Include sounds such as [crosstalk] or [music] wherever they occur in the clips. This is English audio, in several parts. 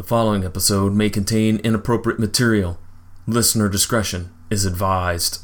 The following episode may contain inappropriate material. Listener discretion is advised.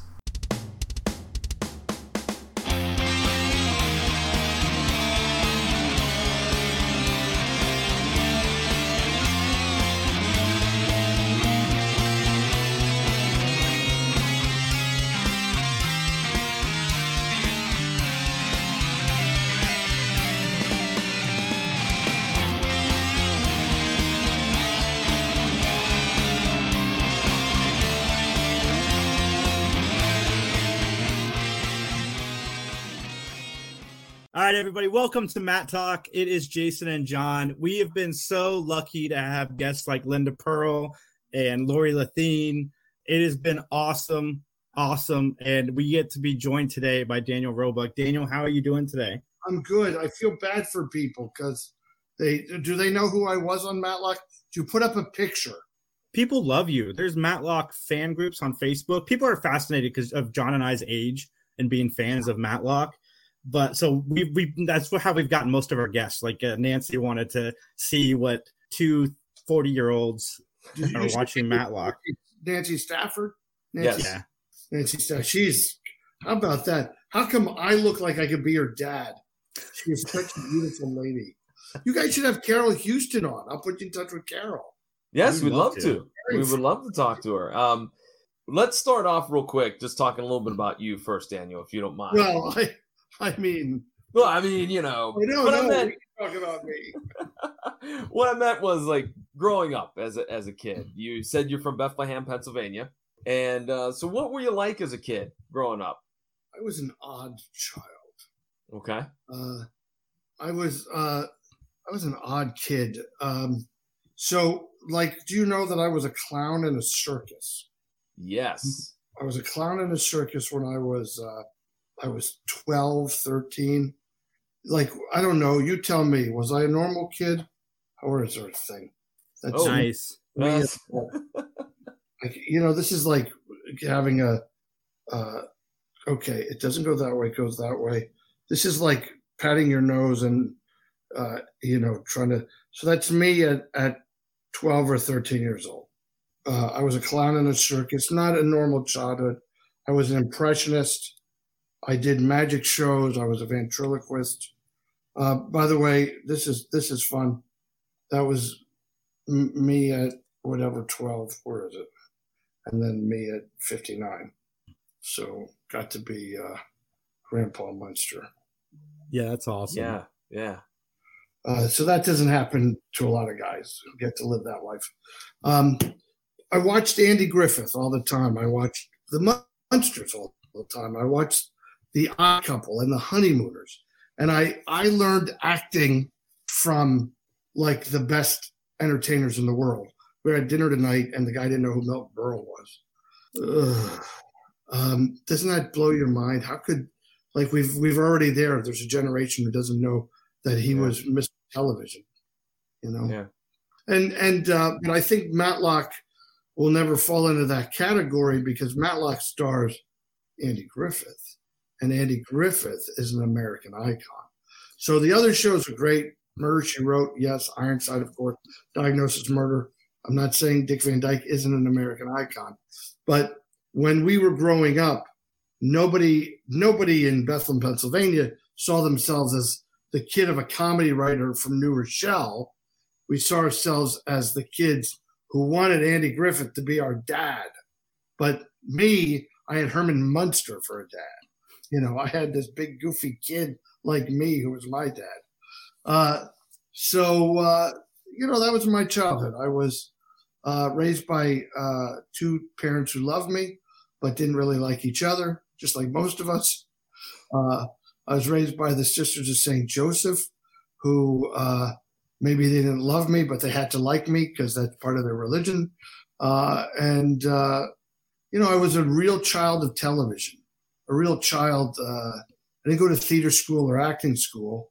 Welcome to Matt Talk. It is Jason and John. We have been so lucky to have guests like Linda Purl and Lori Lethin. It has been awesome, awesome. And we get to be joined today by Daniel Roebuck. Daniel, how are you doing today? I'm good. I feel bad for people because they do they know who I was on Matlock? Do you put up a picture? People love you. There's Matlock fan groups on Facebook. People are fascinated because of John and I's age and being fans of Matlock but so we we that's how we've gotten most of our guests. Like uh, Nancy wanted to see what two 40 year olds are watching Matlock. Nancy Stafford. Nancy, yes. Yeah. Nancy Stafford. She's how about that? How come I look like I could be her dad? She's such a beautiful lady. You guys should have Carol Huston on. I'll put you in touch with Carol. Yes, we'd, we'd love, love to. to. We would love to talk to her. Um, let's start off real quick, just talking a little bit about you first, Daniel, if you don't mind. Well, I, [laughs] I mean, well, I mean, you know, I know, I meant, talking about me. [laughs] what I meant was like growing up as a as a kid. You said you're from Bethlehem, Pennsylvania, and uh, so what were you like as a kid growing up? I was an odd child. Okay. Uh, I was uh, I was an odd kid. Um, so, like, do you know that I was a clown in a circus? Yes. I was a clown in a circus when I was uh, I was 12, 13. Like, I don't know. You tell me, was I a normal kid? Or is there a thing? That's oh, nice. nice. like, you know, this is like having a, uh, okay, it doesn't go that way, it goes that way. This is like patting your nose and, uh, you know, trying to. So that's me at, at 12 or 13 years old. Uh, I was a clown in a circus, not a normal childhood. I was an impressionist. I did magic shows. I was a ventriloquist. Uh, by the way, this is this is fun. That was m- me at whatever twelve. Where is it? And then me at fifty nine. So got to be uh, Grandpa Munster. Yeah, that's awesome. Yeah, yeah. Uh, so that doesn't happen to a lot of guys who get to live that life. Um, I watched Andy Griffith all the time. I watched the Munsters all the time. I watched the Odd Couple and the Honeymooners, and I I learned acting from like the best entertainers in the world. We had dinner tonight, and the guy didn't know who Milton Berle was. Um, doesn't that blow your mind? How could like we've we've already there? There's a generation who doesn't know that he yeah. was Mr. Television. You know. Yeah. And and uh, but I think Matlock will never fall into that category because Matlock stars Andy Griffith and Andy Griffith is an American icon. So the other shows are great. Murder She Wrote, yes. Ironside, of course. Diagnosis Murder. I'm not saying Dick Van Dyke isn't an American icon, but when we were growing up, nobody nobody in Bethlehem, Pennsylvania, saw themselves as the kid of a comedy writer from New Rochelle. We saw ourselves as the kids who wanted Andy Griffith to be our dad. But me, I had Herman Munster for a dad. You know, I had this big goofy kid like me who was my dad. Uh, so uh, you know, that was my childhood. I was uh, raised by uh, two parents who loved me, but didn't really like each other, just like most of us. Uh, I was raised by the Sisters of Saint Joseph, who uh, maybe they didn't love me, but they had to like me because that's part of their religion. and you know, I was a real child of television a real child. Uh, I didn't go to theater school or acting school.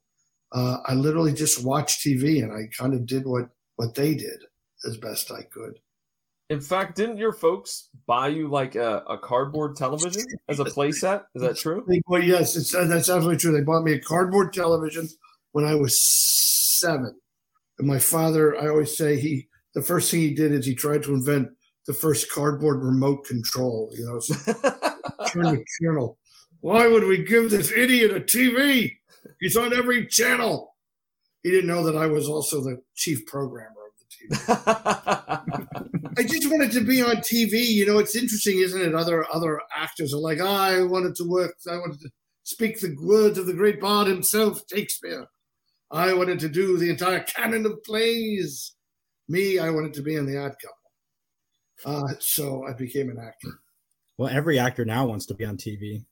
Uh, I literally just watched TV and I kind of did what what they did as best I could. In fact, didn't your folks buy you like a, a cardboard television as a playset? Is that true? [laughs] Well, yes, it's, that's absolutely true. They bought me a cardboard television when I was seven. And my father, I always say he the first thing he did is he tried to invent the first cardboard remote control. You know, so [laughs] turn the channel. Why would we give this idiot a TV? He's on every channel. He didn't know that I was also the chief programmer of the TV. [laughs] I just wanted to be on TV. You know, it's interesting, isn't it? Other other actors are like, oh, I wanted to work. I wanted to speak the words of the great bard himself, Shakespeare. I wanted to do the entire canon of plays. Me, I wanted to be in the Odd Couple. Uh, so I became an actor. Well, every actor now wants to be on TV.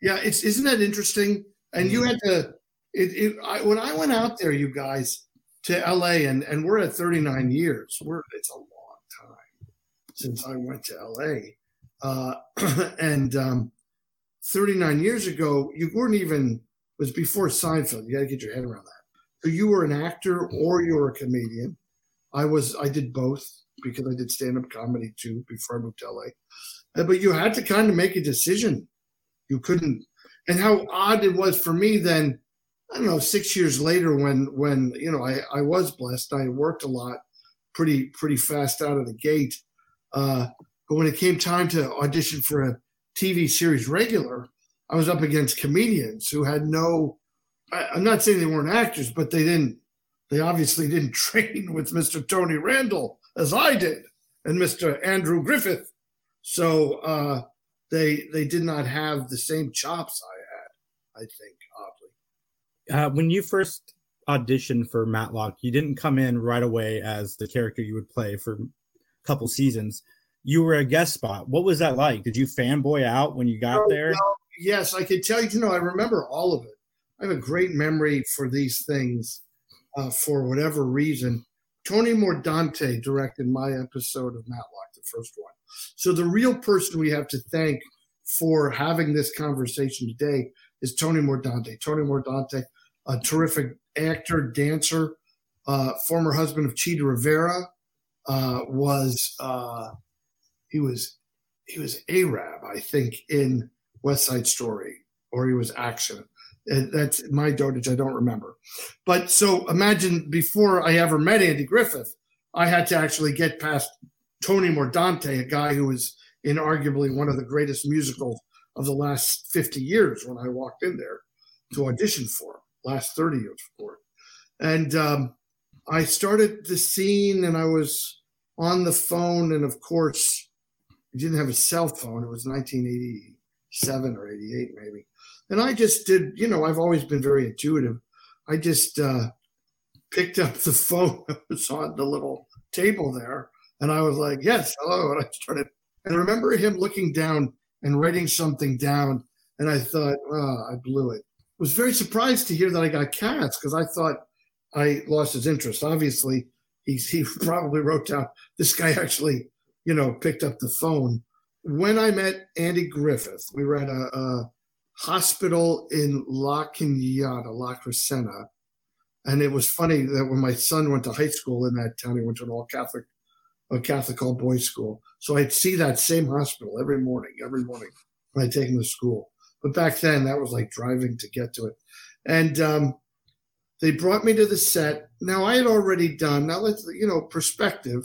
Yeah, it's isn't that interesting? And you had to. It, it I, when I went out there, you guys to LA, and and we're at 39 years. We're it's a long time since I went to LA, uh, [clears throat] and um, 39 years ago, you weren't even was before Seinfeld. You got to get your head around that. So you were an actor or you were a comedian. I was. I did both because I did stand up comedy too before I moved to LA. But you had to kind of make a decision. You couldn't. And how odd it was for me then. I don't know. Six years later, when when you know I I was blessed. I worked a lot, pretty pretty fast out of the gate. Uh, but when it came time to audition for a TV series regular, I was up against comedians who had no. I, I'm not saying they weren't actors, but they didn't. They obviously didn't [laughs] train with Mr. Tony Randall as I did, and Mr. Andrew Griffith. So uh, they they did not have the same chops I had. I think oddly. Uh, when you first auditioned for Matlock, you didn't come in right away as the character you would play for a couple seasons. You were a guest spot. What was that like? Did you fanboy out when you got Oh, there? well, yes, I can tell you. You know, I remember all of it. I have a great memory for these things, uh, for whatever reason. Tony Mordente directed my episode of Matlock, the first one. So the real person we have to thank for having this conversation today is Tony Mordente. Tony Mordente, a terrific actor, dancer, uh, former husband of Chita Rivera, uh, was uh, he was he was Arab, I think, in West Side Story, or he was action. And that's my dotage. I don't remember. But so imagine before I ever met Andy Griffith, I had to actually get past Tony Mordente, a guy who was in arguably one of the greatest musicals of the last 50 years when I walked in there to audition for him, last 30 years for it. And um, I started the scene and I was on the phone. And of course, I didn't have a cell phone. It was 1987 or 88, maybe. And I just did, you know, I've always been very intuitive. I just uh, picked up the [laughs] phone that was on the little table there. And I was like, yes, hello. And I started, and I remember him looking down and writing something down. And I thought, oh, I blew it. Was very surprised to hear that I got cast because I thought I lost his interest. Obviously, he, he [laughs] probably wrote down, this guy actually, you know, picked up the phone. When I met Andy Griffith, we were at a, a hospital in La Cañada, La Crescenta. And it was funny that when my son went to high school in that town, he went to an all Catholic, a Catholic all boys school. So I'd see that same hospital every morning, every morning when I take him to school. But back then, that was like driving to get to it. And um, they brought me to the set. Now I had already done. Now let's you know perspective.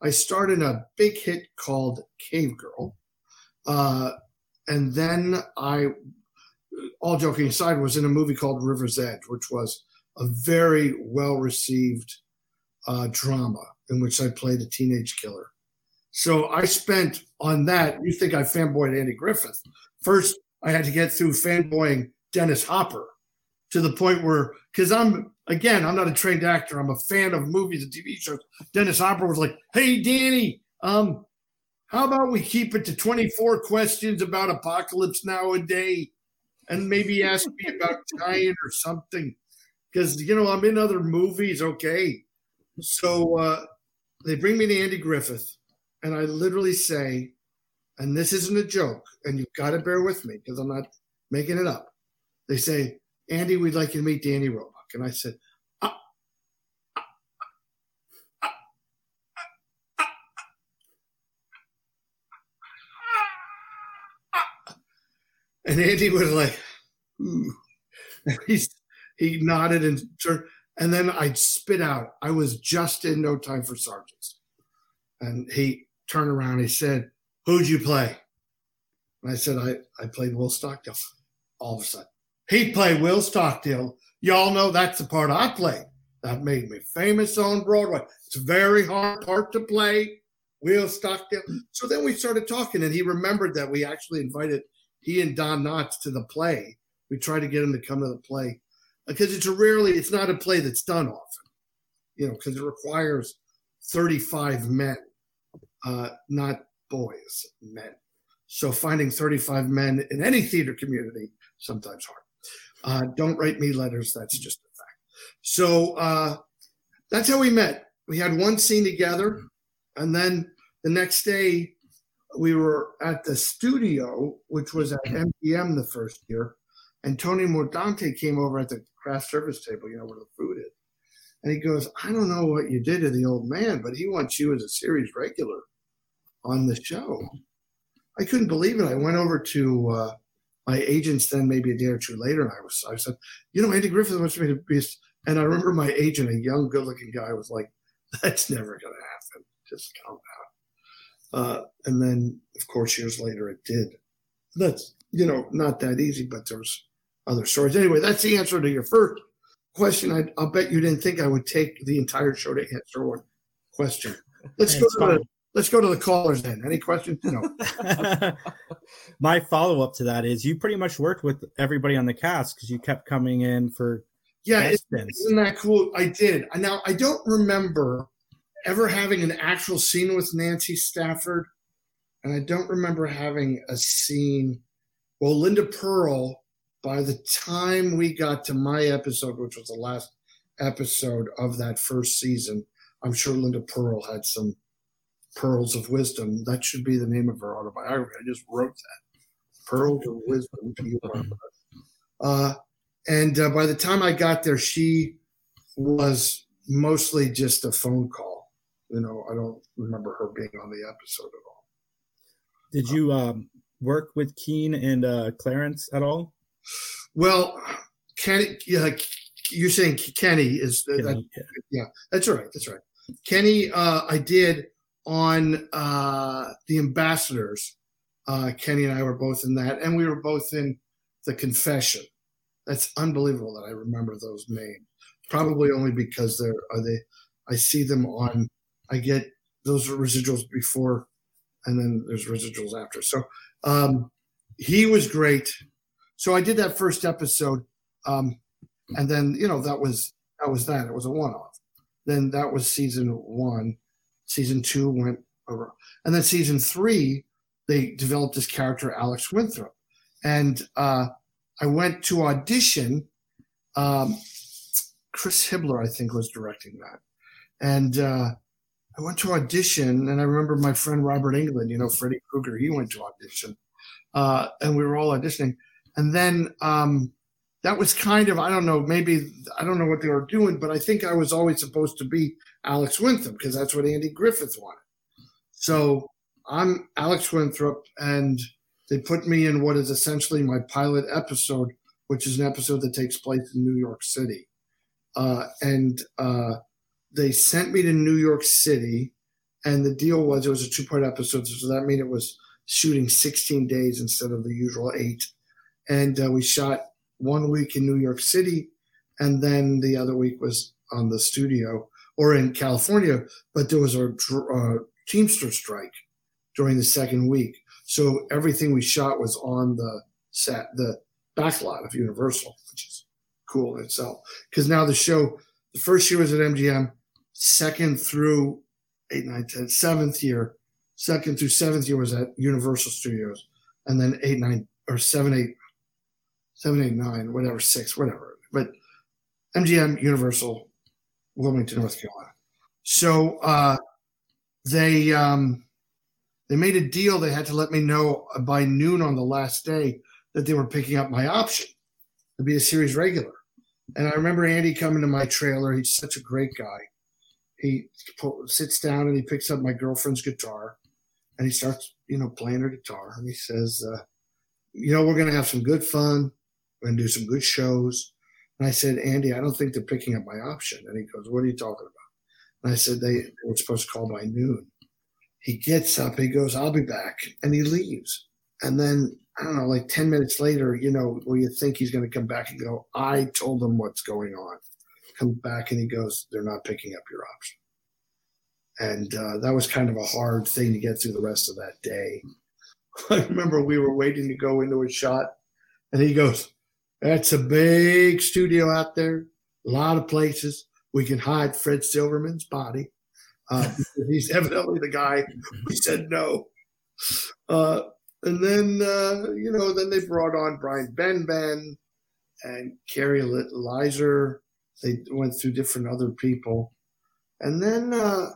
I started a big hit called Cave Girl, uh, and then I, all joking aside, was in a movie called River's Edge, which was a very well received uh, drama in which I played a teenage killer. So I spent on that. You think I fanboyed Andy Griffith? First, I had to get through fanboying Dennis Hopper to the point where, because I'm again, I'm not a trained actor. I'm a fan of movies and TV shows. Dennis Hopper was like, "Hey, Danny, um, how about we keep it to 24 questions about apocalypse nowadays, and maybe ask me about [laughs] Giant or something, because you know I'm in other movies. Okay, so uh, they bring me to Andy Griffith, and I literally say, and this isn't a joke, and you've got to bear with me because I'm not making it up. They say, Andy, we'd like you to meet Danny Roebuck. And I said, "Ah, ah, ah, ah, ah, ah." And Andy was like, "Ooh." He's, he nodded and turned. And then I'd spit out, I was just in no time for sergeants. And he turned around, he said, Who'd you play? And I said, I, I played Will Stockdale. All of a sudden, he played Will Stockdale. Y'all know that's the part I played. That made me famous on Broadway. It's a very hard part to play. Will Stockdale. So then we started talking, and he remembered that we actually invited he and Don Knotts to the play. We try to get him to come to the play because it's a rarely, it's not a play that's done often, you know, because it requires 35 men, uh, not boys, men. So finding 35 men in any theater community sometimes hard. Uh, don't write me letters. That's just a fact. So uh, that's how we met. We had one scene together, and then the next day we were at the studio, which was at MGM the first year, and Tony Mordente came over at the craft service table, you know, where the food is. And he goes, I don't know what you did to the old man, but he wants you as a series regular on the show. I couldn't believe it. I went over to uh, my agents then maybe a day or two later, and I was I said, you know, Andy Griffith wants me to be. And I remember my agent, a young, good-looking guy, was like, "That's never going to happen. Just calm down." Uh, and then, of course, years later, it did. That's you know not that easy, but there's other stories. Anyway, that's the answer to your first question. I, will bet you didn't think I would take the entire show to answer one question. Let's go to the, let's go to the callers then. Any questions? No. [laughs] My follow up to that is you pretty much worked with everybody on the cast because you kept coming in for yeah. Isn't that cool? I did. Now I don't remember ever having an actual scene with Nancy Stafford, and I don't remember having a scene. Well, Linda Purl, by the time we got to my episode, which was the last episode of that first season, I'm sure Linda Purl had some pearls of wisdom. That should be the name of her autobiography. I just wrote that. Pearls of wisdom. Uh, and uh, by the time I got there, she was mostly just a phone call. You know, I don't remember her being on the episode at all. Did you um, work with Keen and uh, Clarence at all? Well, Kenny, yeah, you're saying Kenny is Kenny, that, yeah. yeah. that's right. That's right. Kenny, uh, I did on uh, the ambassadors. Uh, Kenny and I were both in that, and we were both in the confession. That's unbelievable that I remember those names. Probably only because they're are they. I see them on. I get those residuals before, and then there's residuals after. So um, he was great so I did that first episode, um, and then you know that was that was that. It was a one-off. Then that was season one. Season two went over, and then season three they developed this character Alex Winthrop, and uh, I went to audition. Um, Chris Hibler, I think, was directing that, and uh, I went to audition, and I remember my friend Robert Englund, you know, Freddy Krueger, he went to audition, uh, and we were all auditioning. And then um, that was kind of, I don't know, maybe, I don't know what they were doing, but I think I was always supposed to be Alex Winthrop because that's what Andy Griffith wanted. So I'm Alex Winthrop, and they put me in what is essentially my pilot episode, which is an episode that takes place in New York City. Uh, and uh, they sent me to New York City, and the deal was it was a two part episode, so that meant it was shooting 16 days instead of the usual eight and uh, we shot one week in New York City, and then the other week was on the studio or in California. But there was a uh, Teamster strike during the second week, so everything we shot was on the set, the backlot of Universal, which is cool in itself. Because now the show, the first year was at MGM, second through eight, nine, ten, seventh year, second through seventh year was at Universal Studios, and then eight, nine, or seven, eight, seven, eight, nine, whatever, six, whatever. But MGM, Universal, Wilmington, North Carolina. So uh, they um, they made a deal. They had to let me know by noon on the last day that they were picking up my option to be a series regular. And I remember Andy coming to my trailer. He's such a great guy. He sits down and he picks up my girlfriend's guitar and he starts, you know, playing her guitar. And he says, uh, you know, we're going to have some good fun. We're going to do some good shows. And I said, Andy, I don't think they're picking up my option. And he goes, What are you talking about? And I said, They, were supposed to call by noon. He gets up, he goes, I'll be back. And he leaves. And then, I don't know, like 10 minutes later, you know, where you think he's going to come back and go, I told them what's going on. Come back and he goes, They're not picking up your option. And uh, that was kind of a hard thing to get through the rest of that day. [laughs] I remember we were waiting to go into a shot, and he goes, That's a big studio out there, a lot of places. We can hide Fred Silverman's body. Uh, [laughs] he's evidently the guy who said no. Uh, and then, uh, you know, then they brought on Brian Benben and Kari Lizer. They went through different other people. And then uh,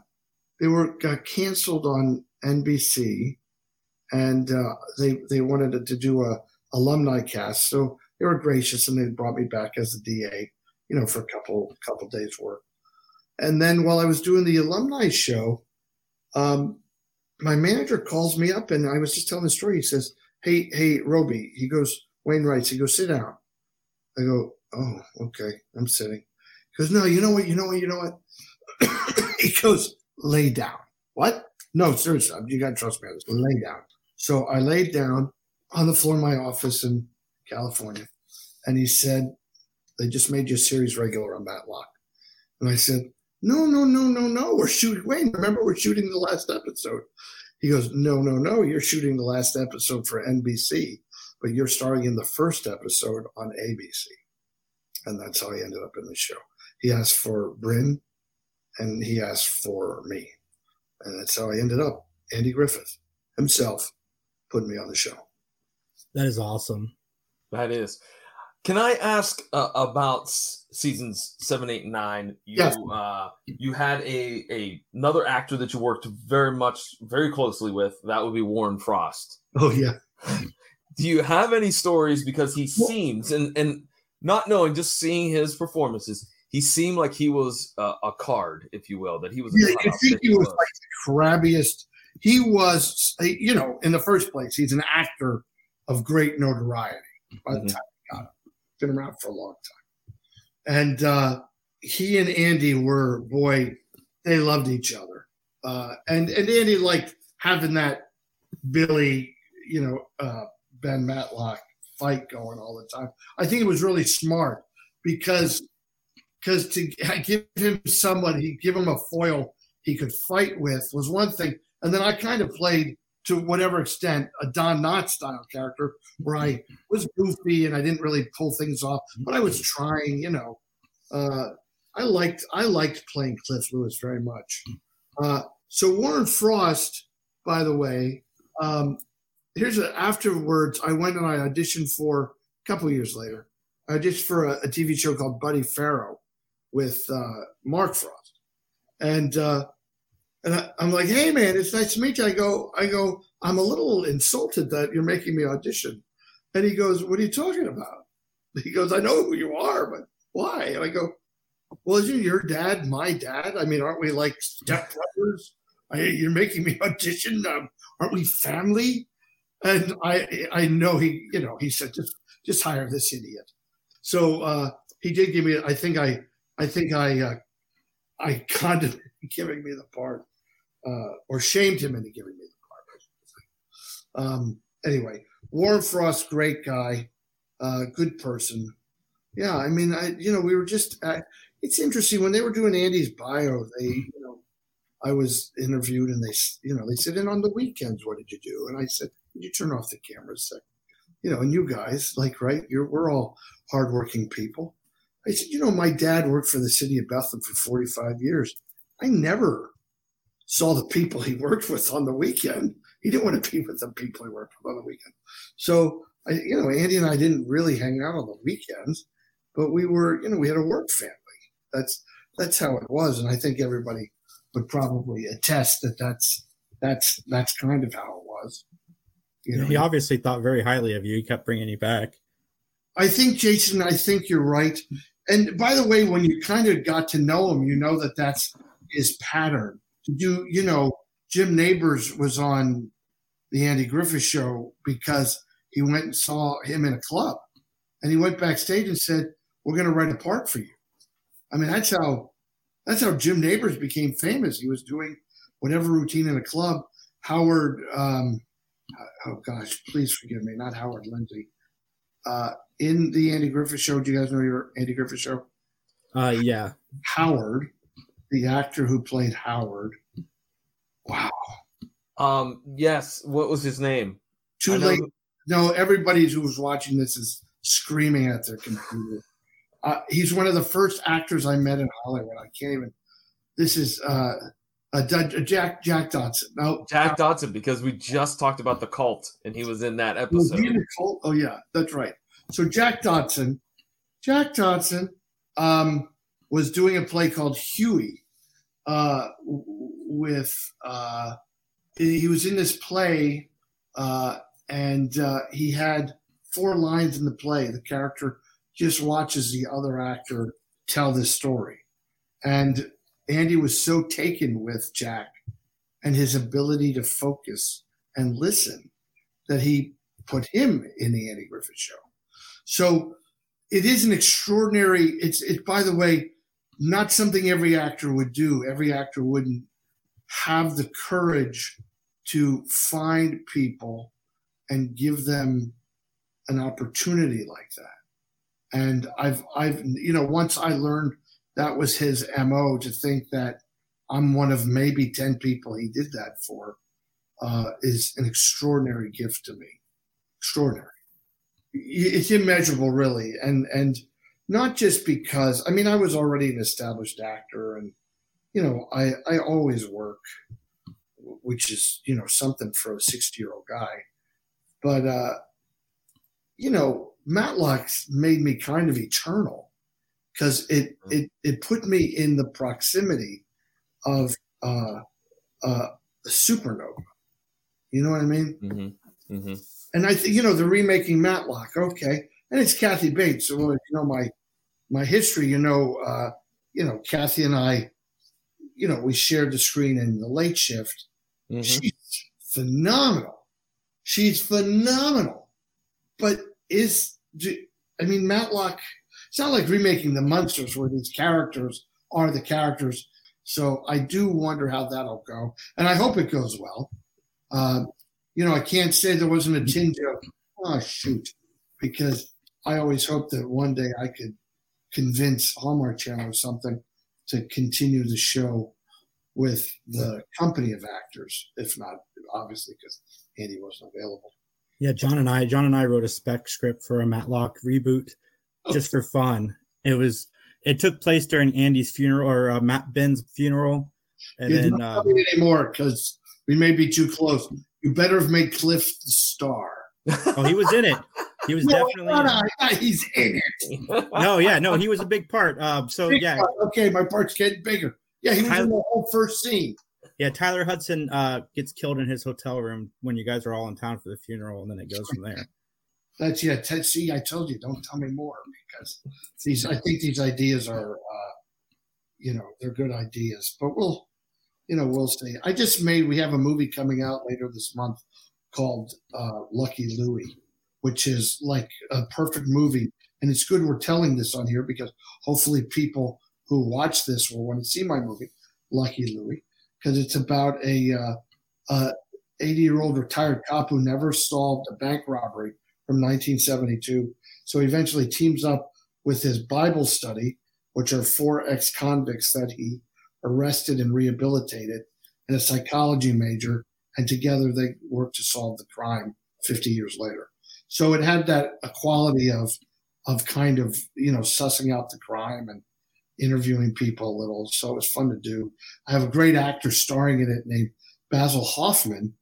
they were got canceled on NBC, and uh, they they wanted to do a alumni cast. So they were gracious, and they brought me back as a DA, you know, for a couple couple days work. And then while I was doing the alumni show, um, my manager calls me up, and I was just telling the story. He says, "Hey, hey, Roby," he goes, "Wayne writes." He goes, "Sit down." I go, "Oh, okay, I'm sitting." He goes, "No, you know what? You know what? You know what?" [coughs] he goes, lay down. What? No, seriously, you got to trust me. Lay down. So I laid down on the floor of my office in California, and he said, "They just made you a series regular on Matlock." And I said, "No, no, no, no, no. We're shooting. Wayne, remember we're shooting the last episode." He goes, "No, no, no. You're shooting the last episode for NBC, but you're starring in the first episode on ABC." And that's how he ended up in the show. He asked for Brynn and he asked for me. And that's how I ended up. Andy Griffith himself put me on the show. That is awesome. That is. Can I ask uh, about seasons seven, eight, nine? You yes. uh, you had a, a another actor that you worked very much very closely with. That would be Warren Frost. Oh yeah. [laughs] Do you have any stories? Because he seems and and not knowing, just seeing his performances, he seemed like he was uh, a card, if you will, that he was. Yeah, I think he was, was like the crabbiest. He was, you know, in the first place, he's an actor of great notoriety. By mm-hmm. the time he got him, been around for a long time, and uh, he and Andy were boy, they loved each other, uh, and and Andy liked having that Billy, you know, uh, Ben Matlock fight going all the time. I think it was really smart because because to [laughs] give him someone, he give him a foil he could fight with was one thing, and then I kind of played to whatever extent a Don Knotts style character where I [laughs] was goofy and I didn't really pull things off, but I was trying, you know. Uh, I liked I liked playing Cliff Lewis very much. Uh, so Warren Frost, by the way, um, here's a, afterwards. I went and I auditioned for a couple years later. I auditioned for a, a TV show called Buddy Faro, with uh, Mark Frost, and uh, and I, am like, hey man, it's nice to meet you. I go, I go, I'm a little insulted that you're making me audition, and he goes, what are you talking about? He goes, I know who you are, but why? And I go, well, isn't your dad my dad? I mean, aren't we like step stepbrothers? you're making me [laughs] audition. Um, aren't we family? And I, I know he, you know, he said just, just hire this idiot. So uh, he did give me. I think I I think I uh, I condemned giving me the part, uh, or shamed him into giving me the part. Um, anyway, Warren Frost, great guy, uh, good person. Yeah, I mean, I you know we were just. Uh, it's interesting when they were doing Andy's bio. They you know, I was interviewed and they you know they said, and on the weekends, what did you do? And I said, you turn off the camera a second? You know, and you guys, like, right? You're we're all hardworking people I said, you know, my dad worked for the city of Bethlehem for 45 years. I never saw the people he worked with on the weekend. He didn't want to be with the people he worked with on the weekend. So, I, you know, Andy and I didn't really hang out on the weekends, but we were, you know, we had a work family. That's that's how it was, and I think everybody would probably attest that that's that's that's kind of how it was. You know, he obviously thought very highly of you. He kept bringing you back. I think, Jason, I think you're right. And by the way, when you kind of got to know him, you know that that's his pattern. To do, you know, Jim Nabors was on the Andy Griffith show because he went and saw him in a club. And he went backstage and said, we're going to write a part for you. I mean, that's how that's how Jim Nabors became famous. He was doing whatever routine in a club. Howard, um, oh gosh, please forgive me, not Howard Lindsay. Uh, in the Andy Griffith Show, do you guys know your Andy Griffith Show? Uh, yeah. Howard, the actor who played Howard. Wow. Um. Yes. What was his name? Too I know- late. No, everybody who's watching this is screaming at their computer. Uh, he's one of the first actors I met in Hollywood. I can't even. This is uh, uh, Jack Jack Dotson. No, Jack Dodson, because we just talked about the cult, and he was in that Was episode. he in the cult? Oh yeah, that's right. So Jack Dodson, Jack Dodson, um, was doing a play called Hughie, uh, with uh, he was in this play, uh, and uh, he had four lines in the play. The character just watches the other actor tell this story, and Andy was so taken with Jack and his ability to focus and listen that he put him in the Andy Griffith Show. So it is an extraordinary. It's it. By the way, not something every actor would do. Every actor wouldn't have the courage to find people and give them an opportunity like that. And I've I've you know once I learned that was his mo to think that I'm one of maybe ten people he did that for uh, is an extraordinary gift to me. Extraordinary. It's immeasurable, really, and and not just because I mean I was already an established actor, and you know I I always work, which is you know something for a sixty year old guy, but uh, you know Matlock made me kind of eternal because it it it put me in the proximity of uh, uh, a supernova. You know what I mean? Mm-hmm. Mm-hmm. And I think you know they're remaking Matlock, okay, and it's Kathy Bates. So well, you know my my history. You know, uh, you know Kathy and I, you know, we shared the screen in the late shift. Mm-hmm. She's phenomenal. She's phenomenal. But is do, I mean Matlock? It's not like remaking the Munsters where these characters are the characters. So I do wonder how that'll go, and I hope it goes well. Um, you know, I can't say there wasn't a tinge of oh shoot, because I always hope that one day I could convince Hallmark Channel or something to continue the show with the company of actors, if not obviously because Andy wasn't available. Yeah, John and I, John and I wrote a spec script for a Matlock reboot just for fun. It was, it took place during Andy's funeral or uh, Matt Ben's funeral, and then don't uh, anymore because we may be too close. You better have made Cliff the star. oh, he was in it. He was [laughs] No, definitely. no, in it. no, [laughs] he's in it. No, yeah, no, he was a big part. Um, so Big yeah, part. Okay, my part's getting bigger. Yeah, he was Tyler- in the whole first scene. yeah, Tyler Hudson uh, gets killed in his hotel room when you guys are all in town for the funeral, and then it goes from there. That's yeah. T- see, I told you, don't tell me more because these. I think these ideas are, uh, you know, they're good ideas. But we'll, you know, we'll see. I just made. We have a movie coming out later this month called uh, Lucky Louie, which is like a perfect movie, and it's good we're telling this on here because hopefully people who watch this will want to see my movie, Lucky Louie, because it's about a uh, uh, 80 year old retired cop who never solved a bank robbery from 1972. So he eventually teams up with his Bible study, which are four ex convicts that he arrested and rehabilitated, and a psychology major. And together they work to solve the crime 50 years later. So it had that equality of, of kind of, you know, sussing out the crime and interviewing people a little. So it was fun to do. I have a great actor starring in it named Basil Hoffman,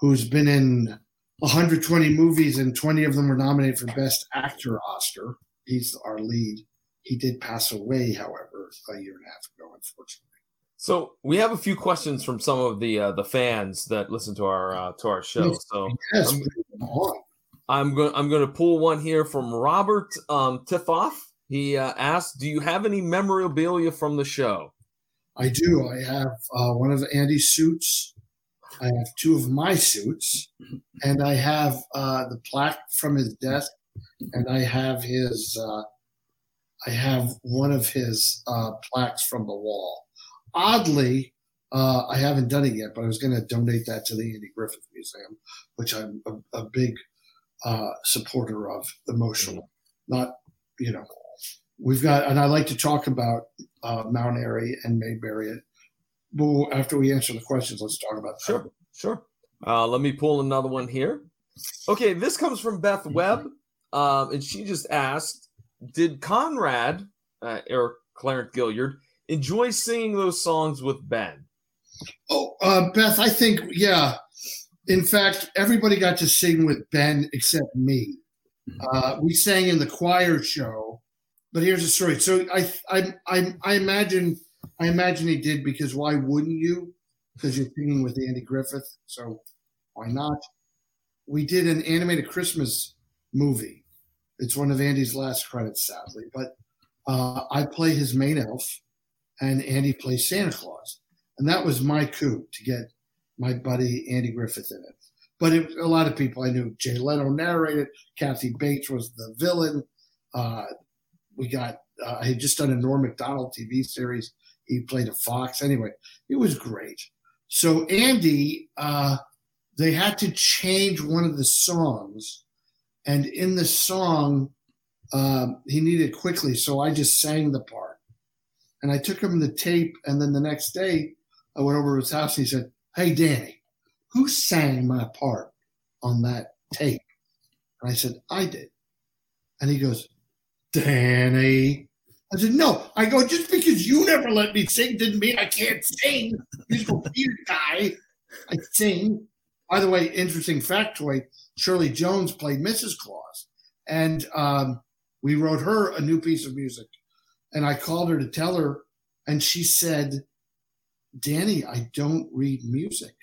who's been in 120 movies and 20 of them were nominated for Best Actor Oscar. He's our lead. He did pass away, however, a year and a half ago, unfortunately. So we have a few questions from some of the uh, the fans that listen to our uh, to our show. So Yes, on. I'm going I'm going to pull one here from Robert um, Tifoff. He uh, asked, "Do you have any memorabilia from the show?" I do. I have uh, one of Andy's suits. I have two of my suits, and I have uh, the plaque from his desk, and I have his uh, I have one of his uh, plaques from the wall. Oddly, uh, I haven't done it yet, but I was going to donate that to the Andy Griffith Museum, which I'm a, a big uh, supporter of emotional. Not, you know, we've got, and I like to talk about uh, Mount Airy and Mayberry. But after we answer the questions, let's talk about that. Sure, sure. Uh, let me pull another one here. Okay, this comes from Beth Webb, um, and she just asked, "Did Conrad uh, or Clarence Gilliard enjoy singing those songs with Ben?" Oh, uh, Beth, I think yeah. In fact, everybody got to sing with Ben except me. Uh, we sang in the choir show, but here's the story. So I, I, I, I imagine, I imagine he did because why wouldn't you? Because you're singing with Andy Griffith, so why not? We did an animated Christmas movie. It's one of Andy's last credits, sadly, but uh, I play his main elf, and Andy plays Santa Claus, and that was my coup to get my buddy Andy Griffith in it. But it, a lot of people I knew. Jay Leno narrated. Kathy Bates was the villain. Uh, we got. Uh, I had just done a Norm Macdonald TV series. He played a fox. Anyway, it was great. So Andy, uh, they had to change one of the songs, and in the song, um, he needed quickly. So I just sang the part, and I took him the tape. And then the next day, I went over to his house. and He said, "Hey, Danny, who sang my part on that tape?" And I said, "I did." And he goes, Danny. I said, no. I go, just because you never let me sing didn't mean I can't sing. Musical theater guy. I sing. By the way, interesting factoid Shirley Jones played Mrs. Claus. And um, we wrote her a new piece of music. And I called her to tell her. And she said, Danny, I don't read music.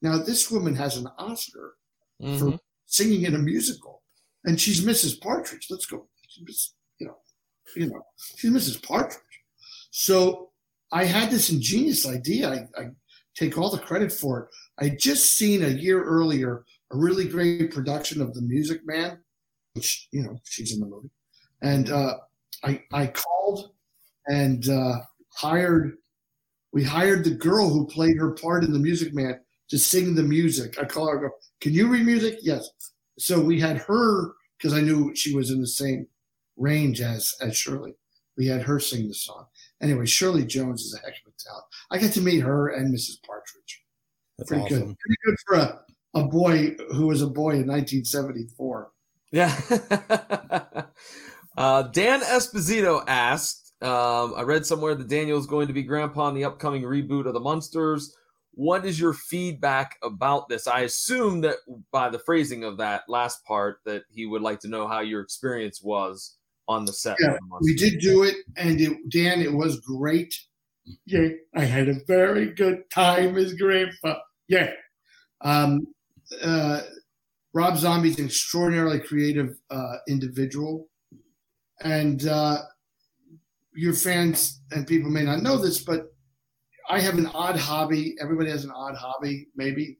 Now, this woman has an Oscar Mhm. for singing in a musical. And she's Mrs. Partridge. Let's go. She's, you know, she's Mrs. Partridge. So I had this ingenious idea. I, I take all the credit for it. I just seen a year earlier a really great production of The Music Man, which you know she's in the movie, and uh, I I called and uh, hired. We hired the girl who played her part in The Music Man to sing the music. I call her. I go, Can you read music? Yes. So we had her because I knew she was in the same range as as Shirley. We had her sing the song. Anyway, Shirley Jones is a heck of a talent. I got to meet her and Mrs. Partridge. That's Pretty awesome. good. Pretty good for a, a boy who was a boy in 1974. Yeah. [laughs] uh, Dan Esposito asked, um, I read somewhere that Daniel is going to be grandpa in the upcoming reboot of the Munsters. What is your feedback about this? I assume that by the phrasing of that last part, that he would like to know how your experience was on the set. Yeah, We did do it, and it, Dan, it was great. Yeah, I had a very good time as grandpa. Yeah. Um, uh, Rob Zombie's an extraordinarily creative uh, individual. And uh, your fans and people may not know this, but I have an odd hobby. Everybody has an odd hobby, maybe.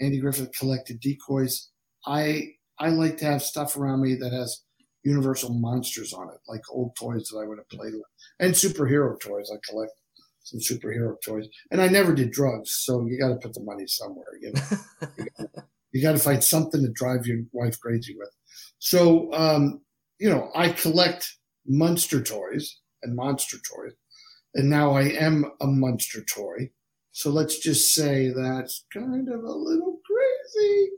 Andy Griffith collected decoys. I I like to have stuff around me that has Universal monsters on it, like old toys that I would have played with, and superhero toys. I collect some superhero toys, and I never did drugs, so you got to put the money somewhere. You know, [laughs] you got to find something to drive your wife crazy with. So, um, you know, I collect monster toys and monster toys, and now I am a monster toy. So let's just say that's kind of a little crazy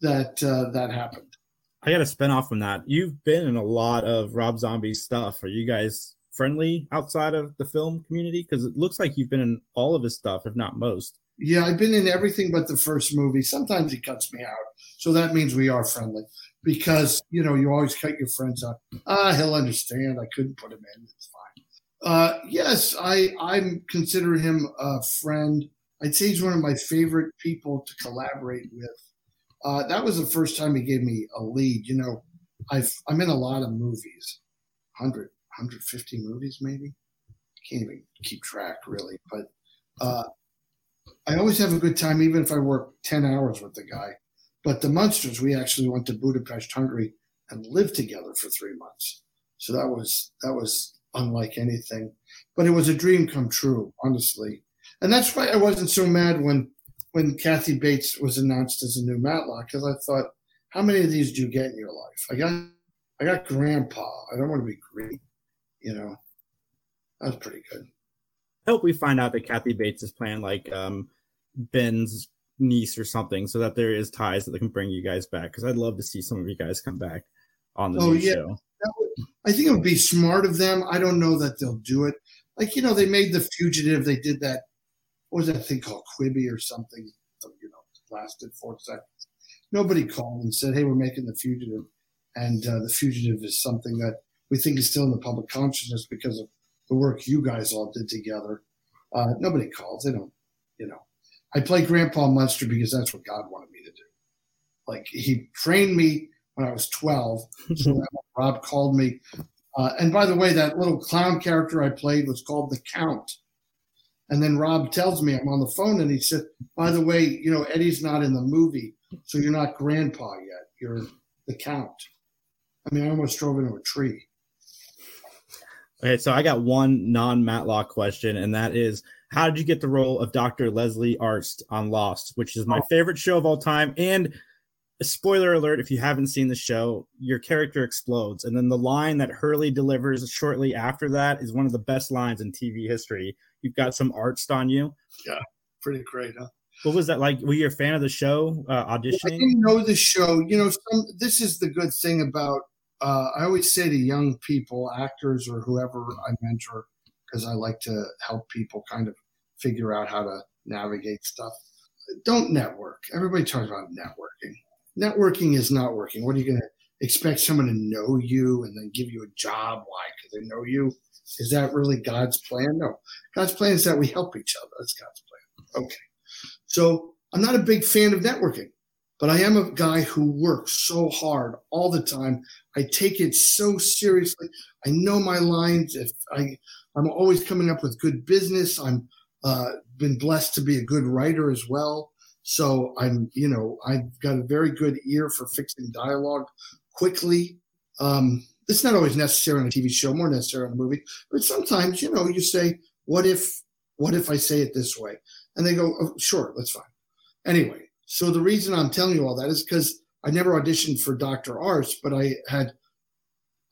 that uh, that happened. I got to spin off from that. You've been in a lot of Rob Zombie stuff. Are you guys friendly outside of the film community? Because it looks like you've been in all of his stuff, if not most. Yeah, I've been in everything but the first movie. Sometimes he cuts me out, so that means we are friendly because you know you always cut your friends out. Ah, he'll understand. I couldn't put him in. It's fine. Uh, yes, I I'm consider him a friend. I'd say he's one of my favorite people to collaborate with. Uh, that was the first time he gave me a lead. You know, I've I'm in a lot of movies, 100, 150 movies maybe. Can't even keep track really, but uh, I always have a good time, even if I work 10 hours with the guy. But the Munsters, we actually went to Budapest, Hungary, and lived together for three months. So that was that was unlike anything, but it was a dream come true, honestly. And that's why I wasn't so mad when when Kathy Bates was announced as a new Matlock because I thought, how many of these do you get in your life? I got I got Grandpa. I don't want to be greedy, you know. That was pretty good. I hope we find out that Kathy Bates is playing like um, Ben's niece or something, so that there is ties that they can bring you guys back. Because I'd love to see some of you guys come back on the Oh, yeah. show. Would, I think it would be smart of them. I don't know that they'll do it. Like you know, they made the fugitive. They did that. What was that thing called Quibi or something? You know, lasted four seconds. Nobody called and said, "Hey, we're making the fugitive," and uh, the fugitive is something that we think is still in the public consciousness because of the work you guys all did together. Uh, nobody calls. They don't. You know, I play Grandpa Munster because that's what God wanted me to do. Like he trained me when I was twelve. So [laughs] Rob called me. Uh, and by the way, that little clown character I played was called the Count. And then Rob tells me I'm on the phone and he said, by the way, you know, Eddie's not in the movie, so you're not grandpa yet. You're the Count. I mean, I almost drove into a tree. Okay, so I got one non-Matlock question, and that is, how did you get the role of Dr. Leslie Arzt on Lost, which is my Oh. favorite show of all time? And a spoiler alert: if you haven't seen the show, your character explodes, and then the line that Hurley delivers shortly after that is one of the best lines in TV history. You've got some Arzt on you. Yeah, pretty great, huh? What was that like? Were you a fan of the show uh, I auditioning? didn't know the show. You know, some, this is the good thing about. Uh, I always say to young people, actors or whoever I mentor, because I like to help people kind of figure out how to navigate stuff. Don't network. Everybody talks about networking. Networking is not working. What are you going to expect someone to know you and then give you a job? Why? Because they know you. Is that really God's plan? No. God's plan is that we help each other. That's God's plan. Okay. So I'm not a big fan of networking but I am a guy who works so hard all the time. I take it so seriously. I know my lines. If I, I'm always coming up with good business. I'm uh, been blessed to be a good writer as well. So I'm, you know, I've got a very good ear for fixing dialogue quickly. Um, it's not always necessary on a TV show, more necessary on a movie. But sometimes, you know, you say, "What if? What if I say it this way?" And they go, oh, "Sure, that's fine." Anyway, so the reason I'm telling you all that is because I never auditioned for Dr. Arzt, but I had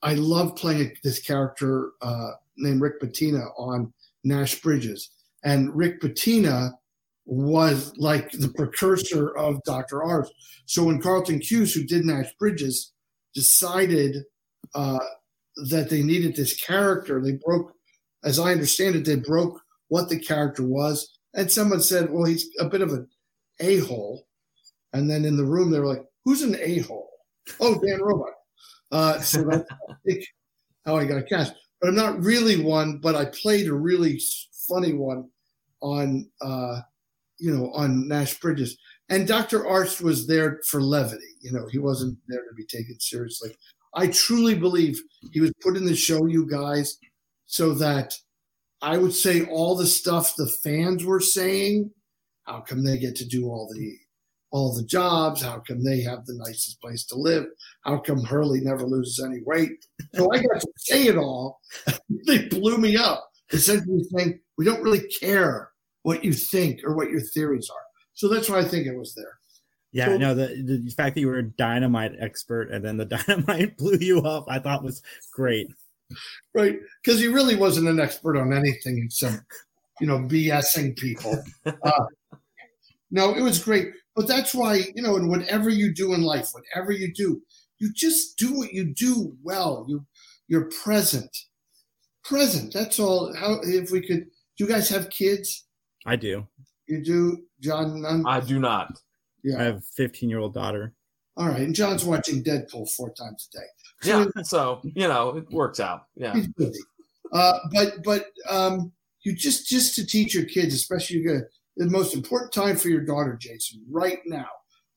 I love playing this character uh, named Rick Bettina on Nash Bridges, and Rick Bettina was like the precursor of Dr. Arzt. So when Carlton Cuse, who did Nash Bridges, decided uh, that they needed this character, they broke, as I understand it, they broke what the character was, and someone said, "Well, he's a bit of an a hole." And then in the room, they were like, "Who's an a hole?" Oh, Dan Roebuck. Uh, so that's how I got cast. But I'm not really one, but I played a really funny one on, uh, you know, on Nash Bridges. And Dr. Arzt was there for levity. You know, he wasn't there to be taken seriously. I truly believe he was put in the show, you guys, so that I would say all the stuff the fans were saying. How come they get to do all the all the jobs? How come they have the nicest place to live? How come Hurley never loses any weight? So I got to say it all. [laughs] they blew me up, essentially saying, we don't really care what you think or what your theories are. So that's why I think it was there. Yeah, So- no, the, the fact that you were a dynamite expert and then the [laughs] dynamite blew you up, I thought was great. Right. Because he really wasn't an expert on anything except, you know, BSing people. [laughs] Uh, no, it was great. But that's why, you know, and whatever you do in life, whatever you do, you just do what you do well. You you're present. Present. That's all. How if we could do you guys have kids? I do. You do, John none? I do not. yeah. I have a 15 year old daughter. All right. And John's watching Deadpool four times a day. Yeah, so you know it works out. Yeah, He's busy. Uh, but but um, you just just to teach your kids, especially your, the most important time for your daughter, Jason, right now,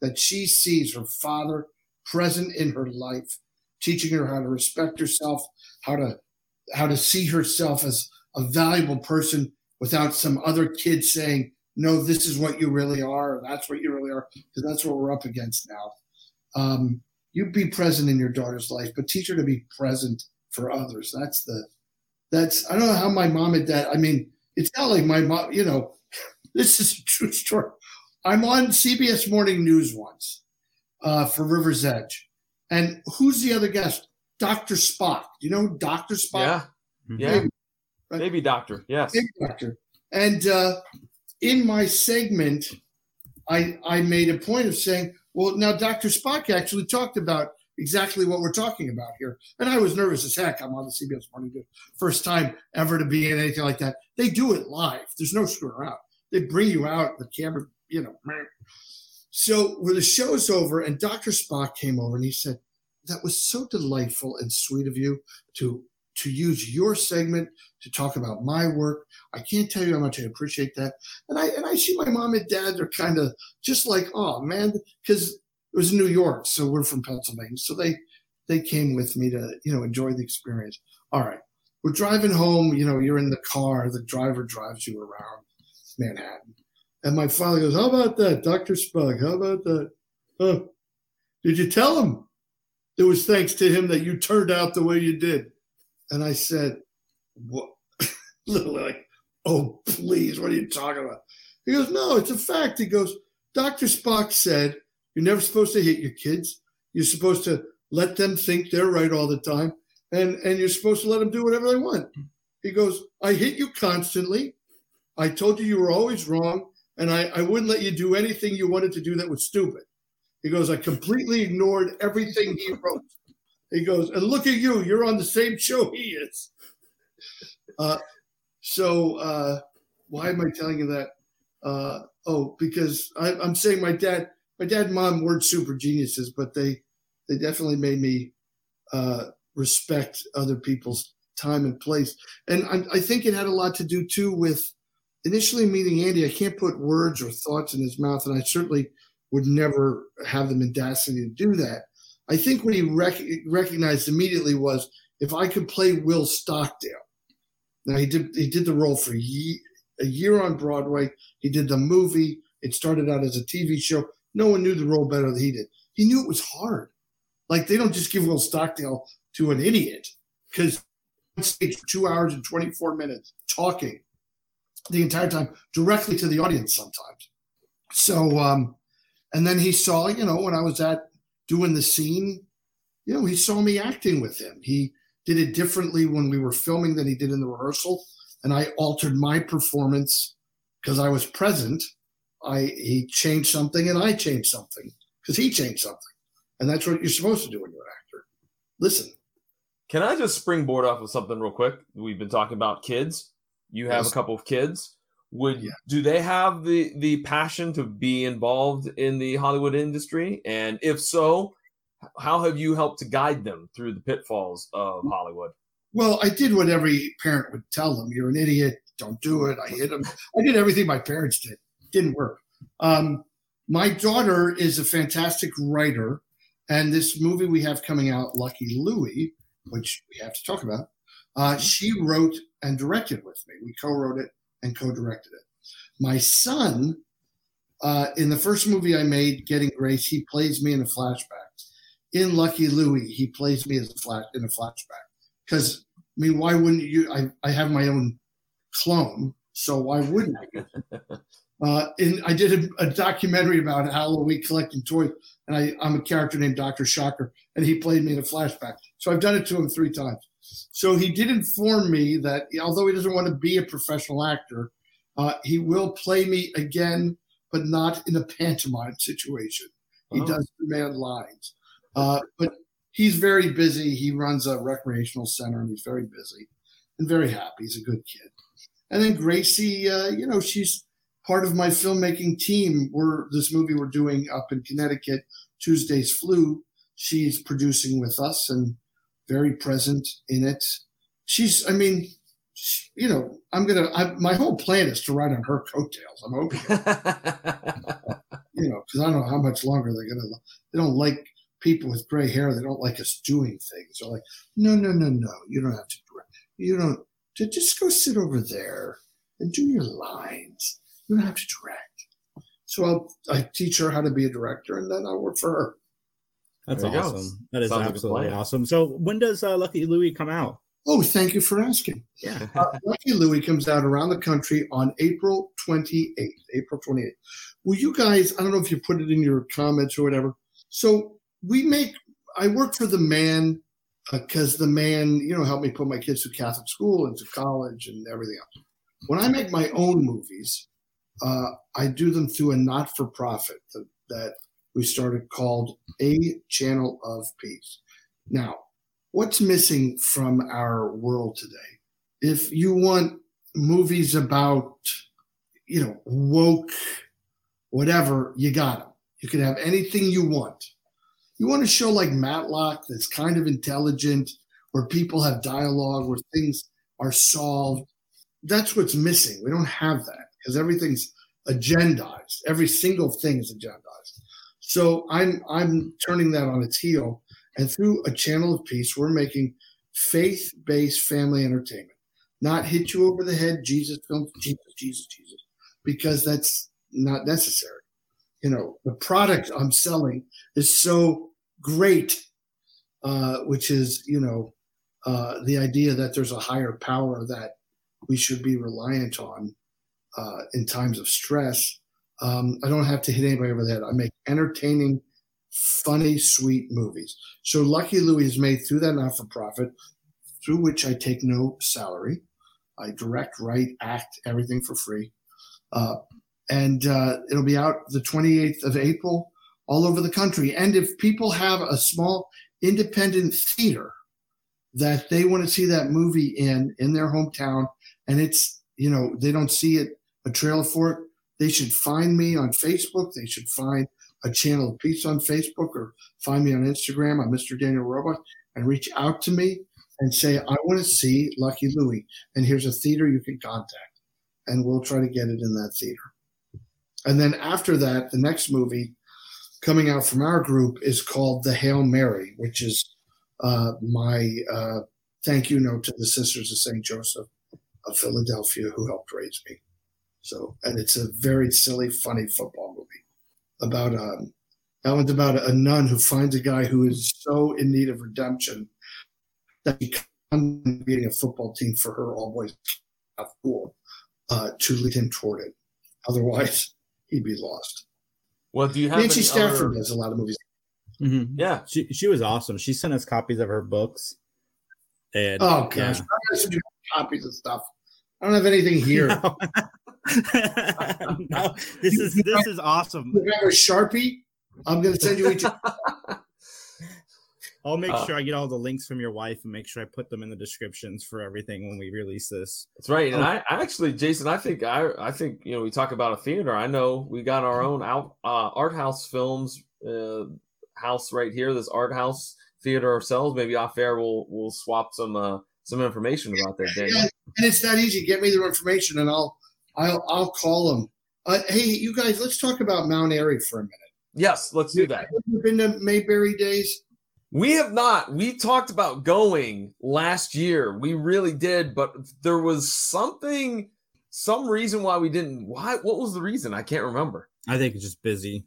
that she sees her father present in her life, teaching her how to respect herself, how to how to see herself as a valuable person without some other kid saying, "No, this is what you really are," or "That's what you really are," because that's what we're up against now. Um, you be present in your daughter's life, but teach her to be present for others. That's the that's I don't know how my mom and dad. I mean, it's not like my mom. You know, this is a true story. I'm on CBS Morning News once uh, for River's Edge, and who's the other guest? Doctor Spock. Do you know Doctor Spock? Yeah, yeah. Maybe, Doctor. Yes, Maybe Doctor. And uh, in my segment, I I made a point of saying, well, now Doctor Spock actually talked about exactly what we're talking about here. And I was nervous as heck. I'm on the CBS Morning News, first time ever to be in anything like that. They do it live. There's no screwing around. They bring you out, the camera, you know. So when the show's over and Dr. Spock came over and he said, that was so delightful and sweet of you to to use your segment to talk about my work. I can't tell you how much I appreciate that. And I and I see my mom and dad are kind of just like, oh man, because it was New York, so we're from Pennsylvania. So they they came with me to you know enjoy the experience. All right, we're driving home. You know, you're in the car. The driver drives you around Manhattan, and my father goes, "How about that, Doctor Spug? How about that? Huh? Did you tell him it was thanks to him that you turned out the way you did?" And I said, "What?" [laughs] Literally like, "Oh, please, what are you talking about?" He goes, "No, it's a fact." He goes, "Doctor Spock said." You're never supposed to hit your kids. You're supposed to let them think they're right all the time, and and you're supposed to let them do whatever they want. He goes, I hit you constantly. I told you you were always wrong, and I, I wouldn't let you do anything you wanted to do that was stupid. He goes, I completely ignored everything he wrote. He goes, and look at you, you're on the same show he is. Uh, so uh, why am I telling you that? Uh, oh, because I, am saying my dad my dad and mom weren't super geniuses, but they they definitely made me uh, respect other people's time and place. And I, I, think it had a lot to do too with initially meeting Andy. I can't put words or thoughts in his mouth, and I certainly would never have the audacity to do that. I think what he rec- recognized immediately was if I could play Will Stockdale. Now he did he did the role for ye- a year on Broadway. He did the movie. It started out as a TV show. No one knew the role better than he did. He knew it was hard. Like they don't just give Will Stockdale to an idiot because stage for two hours and 24 minutes talking the entire time directly to the audience sometimes. So, um, and then he saw, you know, when I was at doing the scene, you know, he saw me acting with him. He did it differently when we were filming than he did in the rehearsal. And I altered my performance because I was present I he changed something and I changed something because he changed something, and that's what you're supposed to do when you're an actor. Listen. Can I just springboard off of something real quick? We've been talking about kids. You have yes. a couple of kids. Would yeah. do they have the the passion to be involved in the Hollywood industry? And if so, how have you helped to guide them through the pitfalls of Hollywood? Well, I did what every parent would tell them: "You're an idiot. Don't do it." I hit them. I did everything my parents did didn't work. Um, my daughter is a fantastic writer, and this movie we have coming out, Lucky Louie, which we have to talk about, uh, she wrote and directed with me. We co-wrote it and co-directed it. My son, uh, in the first movie I made, Getting Grace, he plays me in a flashback. In Lucky Louie, he plays me as a flash in a flashback. Because I mean, why wouldn't you? I, I have my own clone, so why wouldn't I? [laughs] Uh, and I did a, a, documentary about Halloween collecting toys, and I, I'm a character named Dr. Shocker, and he played me in a flashback. So I've done it to him three times. So he did inform me that although he doesn't want to be a professional actor, uh, he will play me again, but not in a pantomime situation. He oh. does demand lines. Uh, but he's very busy. He runs a recreational center, and he's very busy and very happy. He's a good kid. And then Gracie, uh, you know, she's part of my filmmaking team. We're this movie we're doing up in Connecticut, Tuesday's Flu. She's producing with us and very present in it. She's, I mean, she, you know, I'm gonna. I, my whole plan is to ride on her coattails. I'm hoping, [laughs] [laughs] you know, because I don't know how much longer they're gonna. They don't like people with gray hair. They don't like us doing things. They're like, no, no, no, no. You don't have to. You don't. To just go sit over there and do your lines you don't have to direct. So I'll I teach her how to be a director, and then I'll work for her. That's There go. awesome. That is Sounds absolutely plan. awesome. So when does uh, Lucky Louie come out? Oh, thank you for asking. Yeah. Uh, Lucky Louie comes out around the country on April 28th. April 28th. Will you guys, I don't know if you put it in your comments or whatever. So we make, I work for the man because the man, you know, helped me put my kids through Catholic school and to college and everything else. When I make my own movies, uh, I do them through a not for profit that, that we started called A Channel of Peace. Now, what's missing from our world today? If you want movies about, you know, woke, whatever, you got them. You can have anything you want. You want a show like Matlock that's kind of intelligent, where people have dialogue, where things are solved. That's what's missing. We don't have that because everything's agendized. Every single thing is agendized. So I'm I'm turning that on its heel, and through a channel of peace, we're making faith-based family entertainment, not hit you over the head, Jesus films, Jesus, Jesus, Jesus, because that's not necessary. You know, the product I'm selling is so great, uh, which is you know uh, the idea that there's a higher power that we should be reliant on uh, in times of stress. Um, I don't have to hit anybody over the head. I make entertaining, funny, sweet movies. So Lucky Louie is made through that not for profit, through which I take no salary. I direct, write, act, everything for free. Uh, and uh, it'll be out the 28th of April all over the country. And if people have a small independent theater that they want to see that movie in in their hometown, and it's you know they don't see it a trailer for it, they should find me on Facebook. They should find a channel of peace on Facebook or find me on Instagram. I'm Mr. Daniel Roebuck and reach out to me and say, I want to see Lucky Louie. And here's a theater you can contact. And we'll try to get it in that theater. And then after that, the next movie coming out from our group is called The Hail Mary, which is uh, my uh, thank you note to the Sisters of St. Joseph of Philadelphia who helped raise me. So, and it's a very silly, funny football movie about um, that one's about a nun who finds a guy who is so in need of redemption that he comes creating a football team for her all boys school uh, to lead him toward it. Otherwise, he'd be lost. Well, do you have Nancy any Stafford other- does a lot of movies. Mhm. Yeah. She she was awesome. She sent us copies of her books. And Oh gosh, yeah. I'm send you copies of stuff. I don't have anything [laughs] here. No. [laughs] No, this is this is awesome. You have a sharpie. I'm gonna send you each. I'll make Uh, sure I get all the links from your wife and make sure I put them in the descriptions for everything when we release this. That's right. And Oh. I, I actually, Jason, I think I, I think you know, we talk about a theater. I know we got our own out uh, art house films uh, house right here. This art house theater ourselves. Maybe off air, we'll we'll swap some uh, some information about that. Daniel. Yeah, and it's that easy. Get me the information, and I'll I'll I'll call them. Uh, hey, you guys, let's talk about Mount Airy for a minute. Yes, let's do that. Have you been to Mayberry Days? We have not. We talked about going last year. We really did, but there was something, some reason why we didn't. Why? What was the reason? I can't remember. I think it's just busy.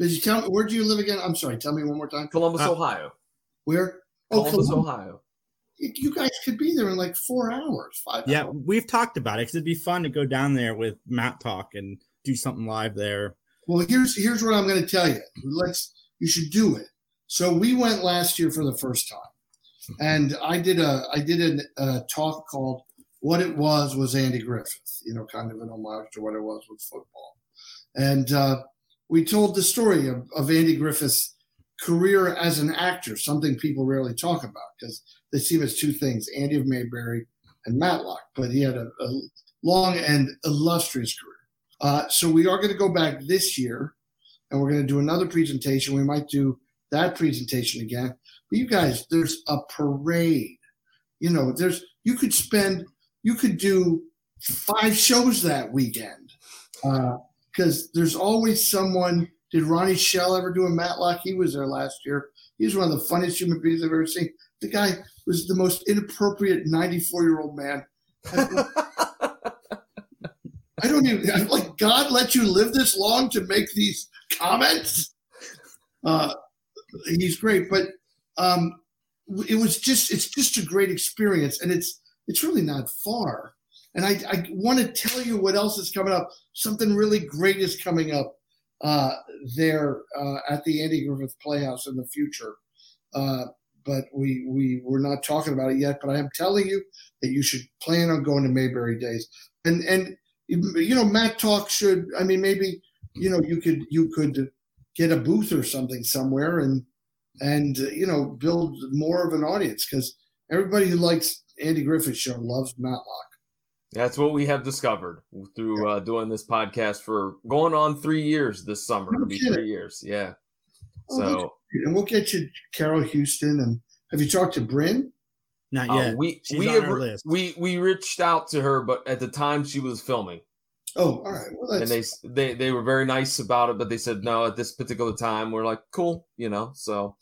Did you tell me where do you live again? I'm sorry. Tell me one more time. Columbus, Uh, Ohio. Where? Oh, Columbus, Columbus. Ohio. You guys could be there in like four hours, five. Yeah, hours. we've talked about it because it'd be fun to go down there with Matt Talk and do something live there. Well, here's here's what I'm going to tell you. Let's you should do it. So we went last year for the first time, and I did a I did an, a talk called "What It Was Was Andy Griffith." You know, kind of an homage to what it was with football, and uh, we told the story of, of Andy Griffith's career as an actor, something people rarely talk about because they see him as two things: Andy of Mayberry and Matlock. But he had a, a long and illustrious career. Uh, so we are going to go back this year, and we're going to do another presentation. We might do that presentation again. But you guys, there's a parade. You know, there's you could spend, you could do five shows that weekend because there's always someone. Did Ronnie Schell ever do a Matlock? He was there last year. He's one of the funniest human beings I've ever seen. The guy was the most inappropriate 94 year old man. [laughs] I don't even I'm like God let you live this long to make these comments. Uh, he's great, but um, it was just it's just a great experience, and it's it's really not far. And I, I want to tell you what else is coming up. Something really great is coming up uh, there uh, at the Andy Griffith Playhouse in the future. Uh, but we we we're not talking about it yet. But I am telling you that you should plan on going to Mayberry Days. And and you know, Matt Talk should. I mean, maybe you know you could you could get a booth or something somewhere and and uh, you know build more of an audience because everybody who likes Andy Griffith's show loves Matlock. That's what we have discovered through uh, doing this podcast for going on three years this summer. It'll be three years, yeah. Oh, so and we'll get you Carol Huston. And have you talked to Brynn? Not uh, yet. Uh, we She's we have, we we reached out to her, but at the time she was filming. Oh, all right. Well, and they they they were very nice about it, but they said no at this particular time. We're like, cool, you know. So,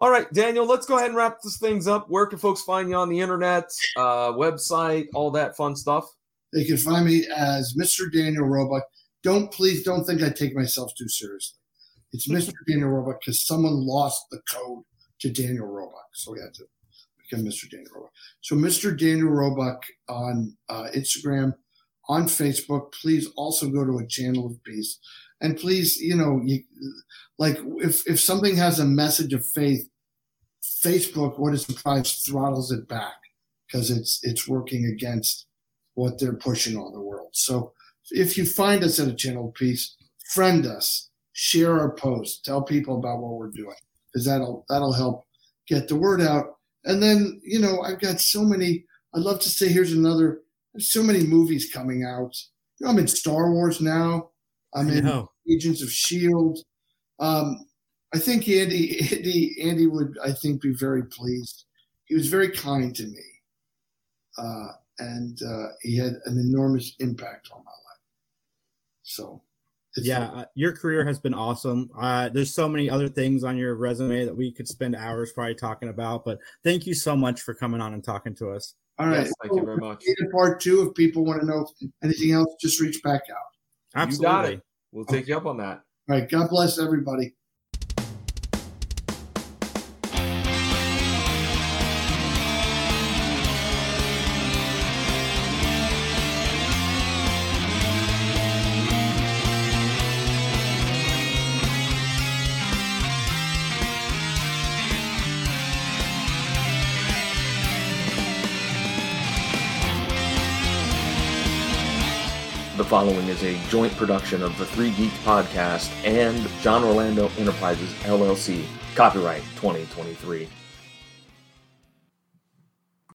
all right, Daniel, let's go ahead and wrap this things up. Where can folks find you on the internet, uh, website, all that fun stuff? They can find me as Mr. Daniel Roebuck. Don't please don't think I take myself too seriously. It's Mr. Daniel Roebuck because someone lost the code to Daniel Roebuck, so we had to become Mr. Daniel Roebuck. So Mr. Daniel Roebuck on uh, Instagram on Facebook. Please also go to a channel of peace. And please, you know, you, like if, if something has a message of faith, Facebook, what is surprise, throttles it back because it's it's working against what they're pushing on the world. So if you find us at a channel of peace, friend us, share our posts, tell people about what we're doing because that'll that'll help get the word out. And then, you know, I've got so many. I'd love to say here's another there's so many movies coming out. You know, I'm in Star Wars now. I'm in Agents of Shield. Um, I think Andy, [laughs] Andy, Andy would, I think, be very pleased. He was very kind to me, uh, and uh, he had an enormous impact on my life. So, yeah, uh, your career has been awesome. Uh, there's so many other things on your resume that we could spend hours probably talking about. But thank you so much for coming on and talking to us. All right. Yes, thank you very much. Part two, if people want to know anything else, just reach back out. Absolutely. You got it. We'll take you up on that. All right. God bless everybody. Following is a joint production of the Three Geeks podcast and John Orlando Enterprises LLC. Copyright 2023.